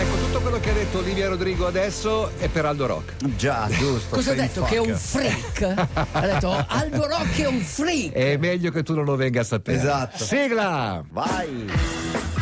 Ecco, tutto quello che ha detto Olivia Rodrigo adesso è per Aldo Rock. Già, giusto. Cosa ha detto? Che è un freak? ha detto Aldo Rock è un freak. È meglio che tu non lo venga a sapere. Esatto. Sigla! Vai!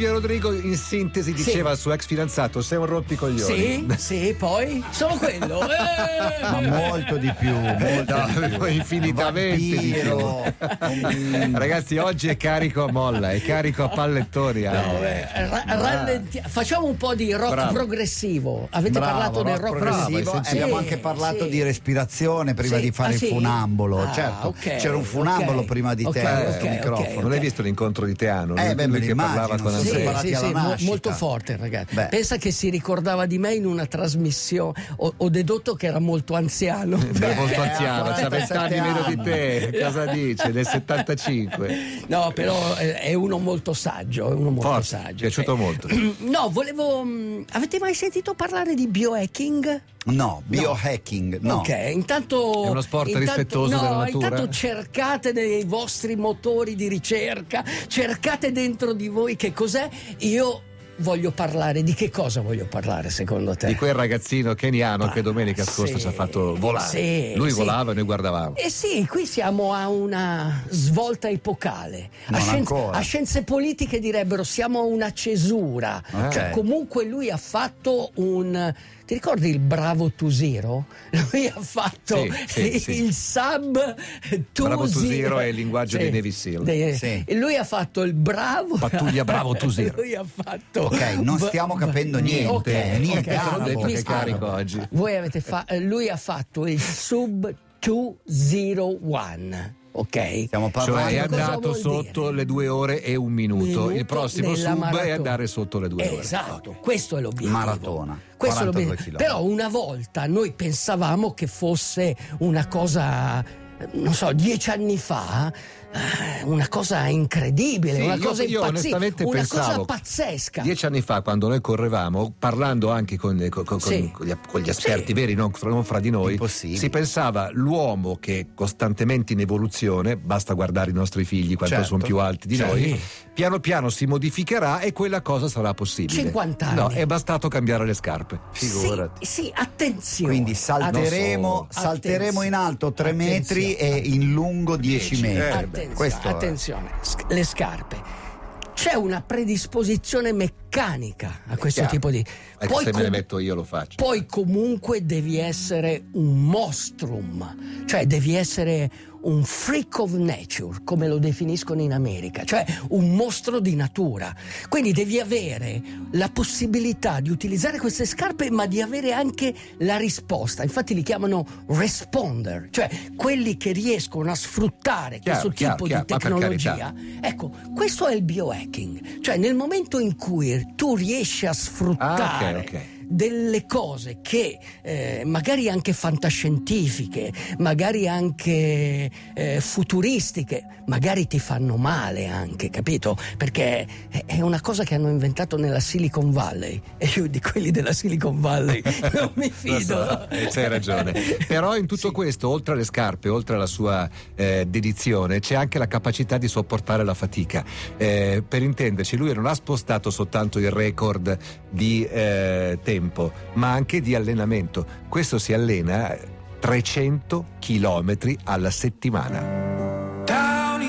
Olivia Rodrigo in sintesi diceva al suo ex fidanzato: Sei un rompicoglioni. Sì, sì, poi solo quello. Eh! Ma molto di più, molto No, di più. infinitamente di più. Un- Ragazzi, oggi è carico a molla, è carico a pallettori. eh. Eh, ra- rallenti- facciamo un po' di rock Bravo. progressivo. Avete Bravo, parlato del rock progressivo Sì, abbiamo anche parlato sì. di respirazione prima Sì, di fare ah, il funambolo. Ah, certo, ok, c'era un funambolo ok, prima di te ok, al ok, microfono. Non hai visto l'incontro di Teano? Eh, Lui- beh, che parlava con sì, Sì, sì, mo- molto forte, ragazzi. Beh. Pensa che si ricordava di me in una trasmissione. Ho, ho dedotto che era molto anziano. È molto Eh, anziano, ha c'ha 47 vent'anni meno di te. Cosa dice? Del 75. No, però è è uno molto saggio, è uno molto Forte, saggio. piaciuto sì. molto. No, volevo. mh, Avete mai sentito parlare di biohacking? No, biohacking, no. Ok, intanto. È uno sport intanto- rispettoso no, della natura? Intanto cercate nei vostri motori di ricerca, cercate dentro di voi che cos'è. Io voglio parlare. Di che cosa voglio parlare secondo te? Di quel ragazzino keniano che domenica scorsa sì, ci ha fatto volare. sì, Lui sì. volava e noi guardavamo. Eh sì, qui siamo a una svolta epocale. A, ancora. a scienze politiche direbbero siamo a una cesura. Ok. Cioè, comunque lui ha fatto un. Ti ricordi il bravo Tusiro? Lui ha fatto Sì, sì, sì. il sub Tusiro. Bravo Tusiro è il linguaggio Sì. dei Navy Seal. Sì. E lui ha fatto il bravo. Pattuglia bravo Tusiro. lui ha fatto. Ok, non stiamo capendo niente, Ok, niente, ok, te l'ho mi detto è carico oggi. Voi avete fatto. Lui ha fatto il sub 201. Ok? Stiamo Cioè parlando è cosa andato sotto dire? le due ore e un minuto. Minuto Il prossimo sub è maratona. andare sotto le due ore. Esatto, questo è l'obiettivo. Maratona, Questo è 42 l'obiettivo. Però una volta noi pensavamo che fosse una cosa, eh, non so, dieci anni fa, eh, una cosa incredibile, Sì, una io- cosa io onestamente una pensavo cosa pazzesca. Dieci anni fa, quando noi correvamo, parlando anche con, con- con- Sì. con gli, con gli esperti Sì. veri, non, non fra di noi, si pensava l'uomo che è costantemente in evoluzione, basta guardare i nostri figli quanto Certo. sono più alti di noi, piano piano si modificherà e quella cosa sarà possibile. 50 anni. No, è bastato cambiare le scarpe. Figurati. Sì, sì, attenzione. Quindi salteremo, so. salteremo in alto 3 metri e in lungo 10 Dieci. metri. Eh, Attenzione, Questo attenzione, le scarpe. C'è una predisposizione meccanica a questo Chiaro. tipo di. Ecco, se me com- le metto io lo faccio. poi comunque devi essere un mostrum, cioè devi essere un freak of nature, come lo definiscono in America, cioè un mostro di natura. Quindi devi avere la possibilità di utilizzare queste scarpe, ma di avere anche la risposta. Infatti li chiamano responder, cioè quelli che riescono a sfruttare Chiaro, questo chiaro, tipo chiaro, di tecnologia. Ecco, questo è il biohacking, cioè nel momento in cui tu riesci a sfruttare Ah, ok, ok. Delle cose che eh, magari anche fantascientifiche, magari anche eh, futuristiche, magari ti fanno male anche, capito? Perché è- una cosa che hanno inventato nella Silicon Valley e io di quelli della Silicon Valley non mi Lo fido. so, eh, c'hai ragione. Però in tutto questo, oltre alle scarpe, oltre alla sua eh, dedizione, c'è anche la capacità di sopportare la fatica. Eh, per intenderci, lui non ha spostato soltanto il record di eh, tempo, ma anche di allenamento. Questo si allena 300 km alla settimana. Down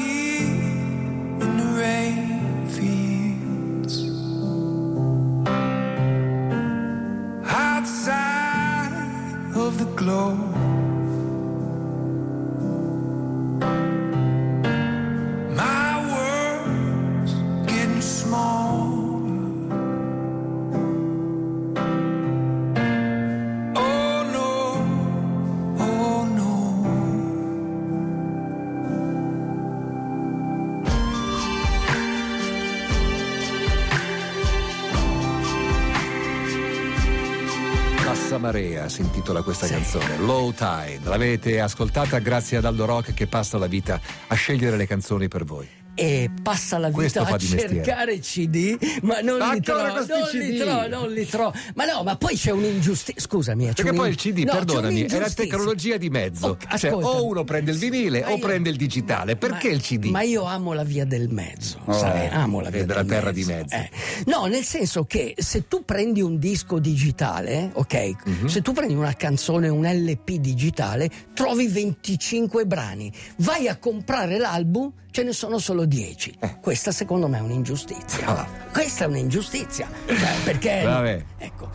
Bassa marea si intitola questa Sì. canzone, Low Tide. L'avete ascoltata grazie ad Aldo Rock che passa la vita a scegliere le canzoni per voi. E passa la vita a mestiere. cercare CD, ma non Ma li trovo, non li trovo, non li trovo. Ma no, ma poi c'è un'ingiustizia. Scusami, eh, Perché un- poi il CD, no, perdonami, è la tecnologia di mezzo. Ok, cioè, o uno prende il vinile Ma o io- prende il digitale. Perché Ma- il CD? Ma io amo la via del mezzo, Oh, sai, amo la via della del terra mezzo. di mezzo. Eh. No, nel senso che se tu prendi un disco digitale, ok? Mhm. Se tu prendi una canzone, un LP digitale, trovi 25 brani. Vai a comprare l'album, ce ne sono solo 10. Questa secondo me è un'ingiustizia. Eh. Ah. Questa è un'ingiustizia. Cioè, perché Vabbè. ecco,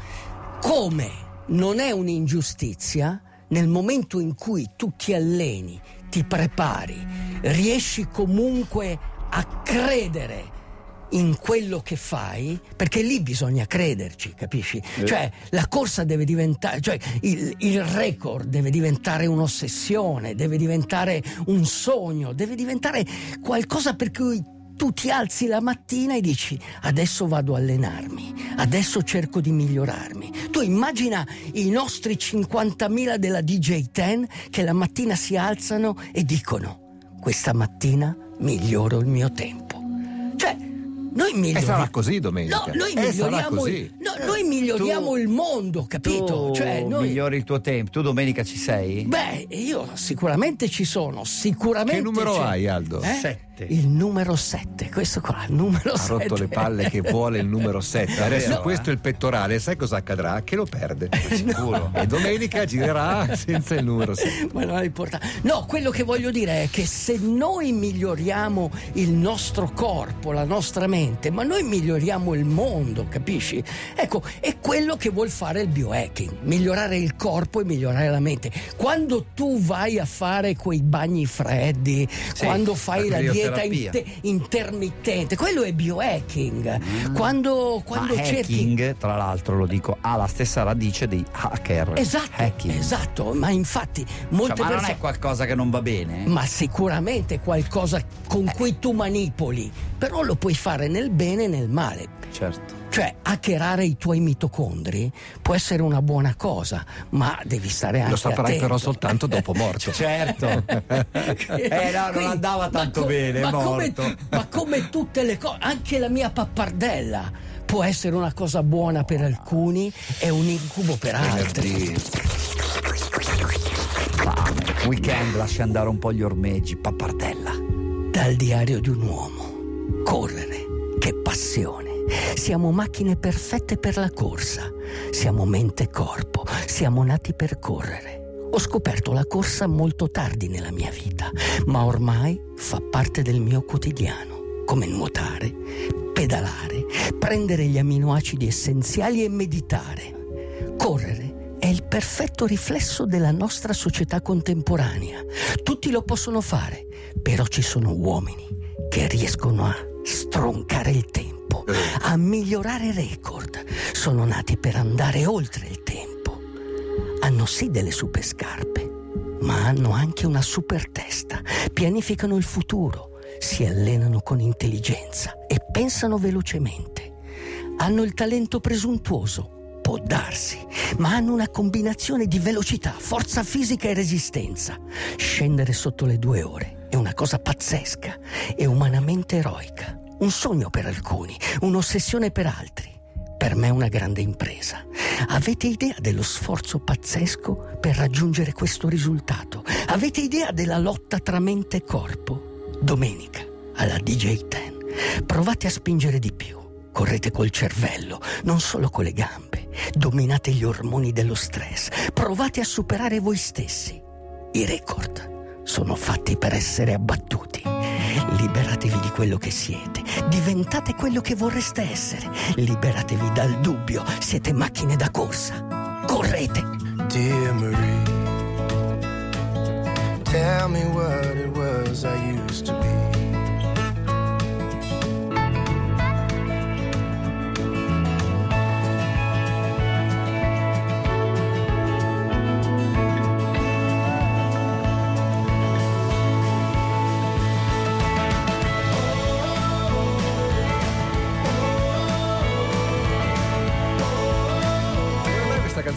come non è un'ingiustizia nel momento in cui tu ti alleni, ti prepari, riesci comunque a credere in quello che fai, perché lì bisogna crederci, capisci? Cioè la corsa deve diventare, cioè il, il record deve diventare un'ossessione, deve diventare un sogno, deve diventare qualcosa per cui tu ti alzi la mattina e dici adesso vado a allenarmi, adesso cerco di migliorarmi. Tu immagina i nostri 50.000 della DJ10 che la mattina si alzano e dicono questa mattina miglioro il mio tempo. Cioè, noi E miglioriamo. sarà così domenica. No, noi E miglioriamo, così. il, no, noi miglioriamo Tu- il mondo, capito? Tu Cioè, noi, migliori il tuo tempo. Tu domenica ci sei? Beh, io sicuramente ci sono, sicuramente. Che numero c'è. hai, Aldo? Eh? Sette. Il numero 7, questo qua, il numero Ha 7. rotto le palle che vuole il numero 7. Adesso vero, questo è il pettorale, sai cosa accadrà? Che lo perde. Sicuro. E domenica girerà senza il numero 7. Ma non è importante. No, quello che voglio dire è che se noi miglioriamo il nostro corpo, la nostra mente, ma noi miglioriamo il mondo, capisci? Ecco, è quello che vuol fare il biohacking, migliorare il corpo e migliorare la mente. Quando tu vai a fare quei bagni freddi, quando fai la la dieta crioterapia. inte- intermittente, quello è biohacking. Quando, quando Ma cerchi hacking, tra l'altro, lo dico, ha la stessa radice dei hacker. Esatto, Hacking. esatto, ma infatti molte Cioè, ma non persone è qualcosa che non va bene? ma sicuramente qualcosa con cui tu manipoli, però lo puoi fare nel bene e nel male. Certo. Cioè, hackerare i tuoi mitocondri può essere una buona cosa, ma devi stare anche Lo saprai attento. però soltanto dopo morto. Certo. eh no, non Quindi, andava tanto co- bene, ma come, ma come tutte le cose, anche la mia pappardella può essere una cosa buona per alcuni e un incubo per altri. Weekend lascia andare un po' gli ormeggi, pappardella. Dal diario di un uomo. Correre, che passione. Siamo macchine perfette per la corsa. Siamo mente e corpo. Siamo nati per correre. Ho scoperto la corsa molto tardi nella mia vita, ma ormai fa parte del mio quotidiano. Come nuotare, pedalare, prendere gli aminoacidi essenziali e meditare. Correre è il perfetto riflesso della nostra società contemporanea. Tutti lo possono fare, però ci sono uomini che riescono a stroncare il tempo, a migliorare record. Sono nati per andare oltre il tempo. Hanno sì delle super scarpe, ma hanno anche una super testa. Pianificano il futuro, si allenano con intelligenza e pensano velocemente. Hanno il talento presuntuoso, può darsi, ma hanno una combinazione di velocità, forza fisica e resistenza. Scendere sotto le due ore è una cosa pazzesca e umanamente eroica. Un sogno per alcuni, un'ossessione per altri. Per me è una grande impresa. Avete idea dello sforzo pazzesco per raggiungere questo risultato? Avete idea della lotta tra mente e corpo? Domenica, alla DJ10, provate a spingere di più. Correte col cervello, non solo con le gambe. Dominate gli ormoni dello stress. Provate a superare voi stessi. I record sono fatti per essere abbattuti. Liberatevi di quello che siete. Diventate quello che vorreste essere. Liberatevi dal dubbio. Siete macchine da corsa. Correte! Dear Marie, tell me what it was I used to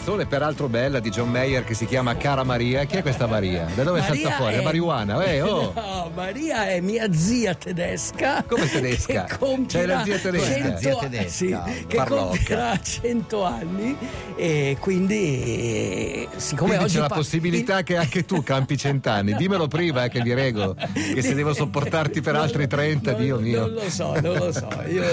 canzone peraltro bella di John Mayer che si chiama Cara Maria. Chi è questa Maria? Da dove è Maria salta fuori? È è- marijuana? Eh, oh. No, Maria è mia zia tedesca. Come tedesca? Che compirà C'hai la zia tedesca? 100 Zia tedesca, sì, che compirà 100 anni e quindi siccome Quindi oggi c'è la pa- possibilità che anche tu campi cent'anni. Dimmelo prima, eh, che vi rego. Che se devo sopportarti per altri 30, non- Dio mio. Non lo so, non lo so. Io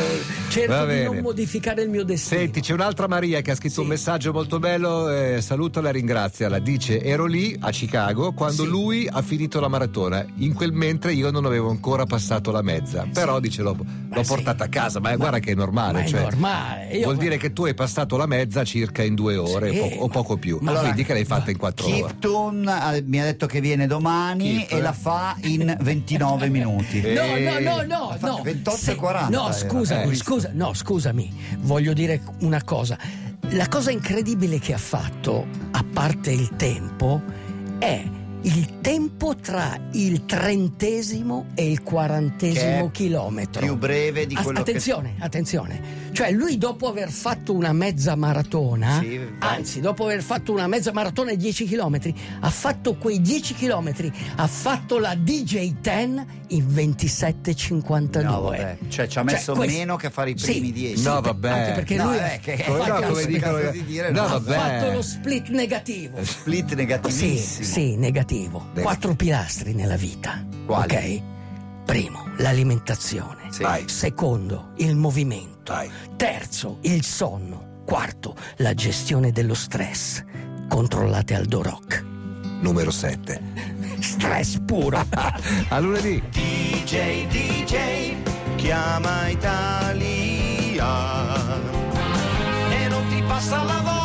cerco di non modificare il mio destino. Senti, c'è un'altra Maria che ha scritto Sì. un messaggio molto bello, eh, salutala e ringraziala. Dice: Ero lì a Chicago quando Sì. lui ha finito la maratona. In quel mentre io non avevo ancora passato la mezza. Però dice: L'ho, l'ho sì. portata a casa. Ma, guarda che è normale. Ma è cioè, normale. Io- vuol dire che tu hai passato la mezza circa in due ore Sì, po- o ma- poco più. ma Ma allora- quindi che l'hai fatta in quattro ore. Kipton eh, mi ha detto che viene domani Kip, e eh? la fa in 29 minuti. Eh, No, no, no, no, no. 28 Se- e 40 No, scusami, Eh. scusa, no, scusami. Voglio dire una cosa. La cosa incredibile che ha fatto, a parte il tempo, è il tempo tra il trentesimo e il Che quarantesimo è chilometro. più breve di quello attenzione, attenzione. Cioè, lui dopo aver fatto una mezza maratona, Sì, anzi, dopo aver fatto una mezza maratona e 10 km, ha fatto quei 10 km, ha fatto la DJ10 in 27,52. che... No, vabbè. Cioè ci ha messo questo- meno che a fare i Sì, primi 10. No, sì, vabbè. Anche perché No, lui eh, che- Come, Fai no, cazzo come di dicono di dire, no, no. ha vabbè. fatto lo split negativo. Split Sì, negativissimo. sì, negativo. Negativo. Quattro pilastri nella vita. Quali? Ok? Primo, l'alimentazione. Sì. Vai. Secondo, il movimento. Dai. Terzo, il sonno. Quarto, la gestione dello stress. Controllate Aldo Rock. Numero 7. Stress puro. A lunedì. DJ, DJ, chiama Italia. E non ti passa la voglia